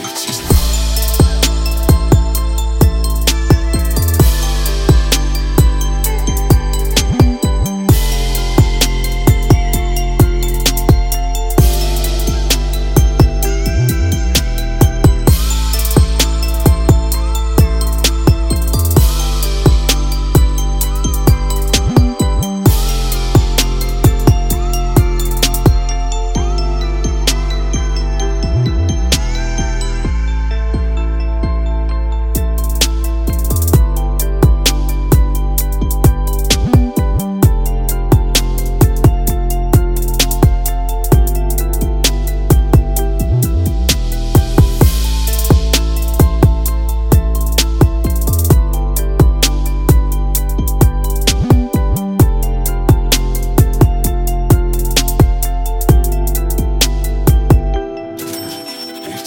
It's just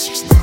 She's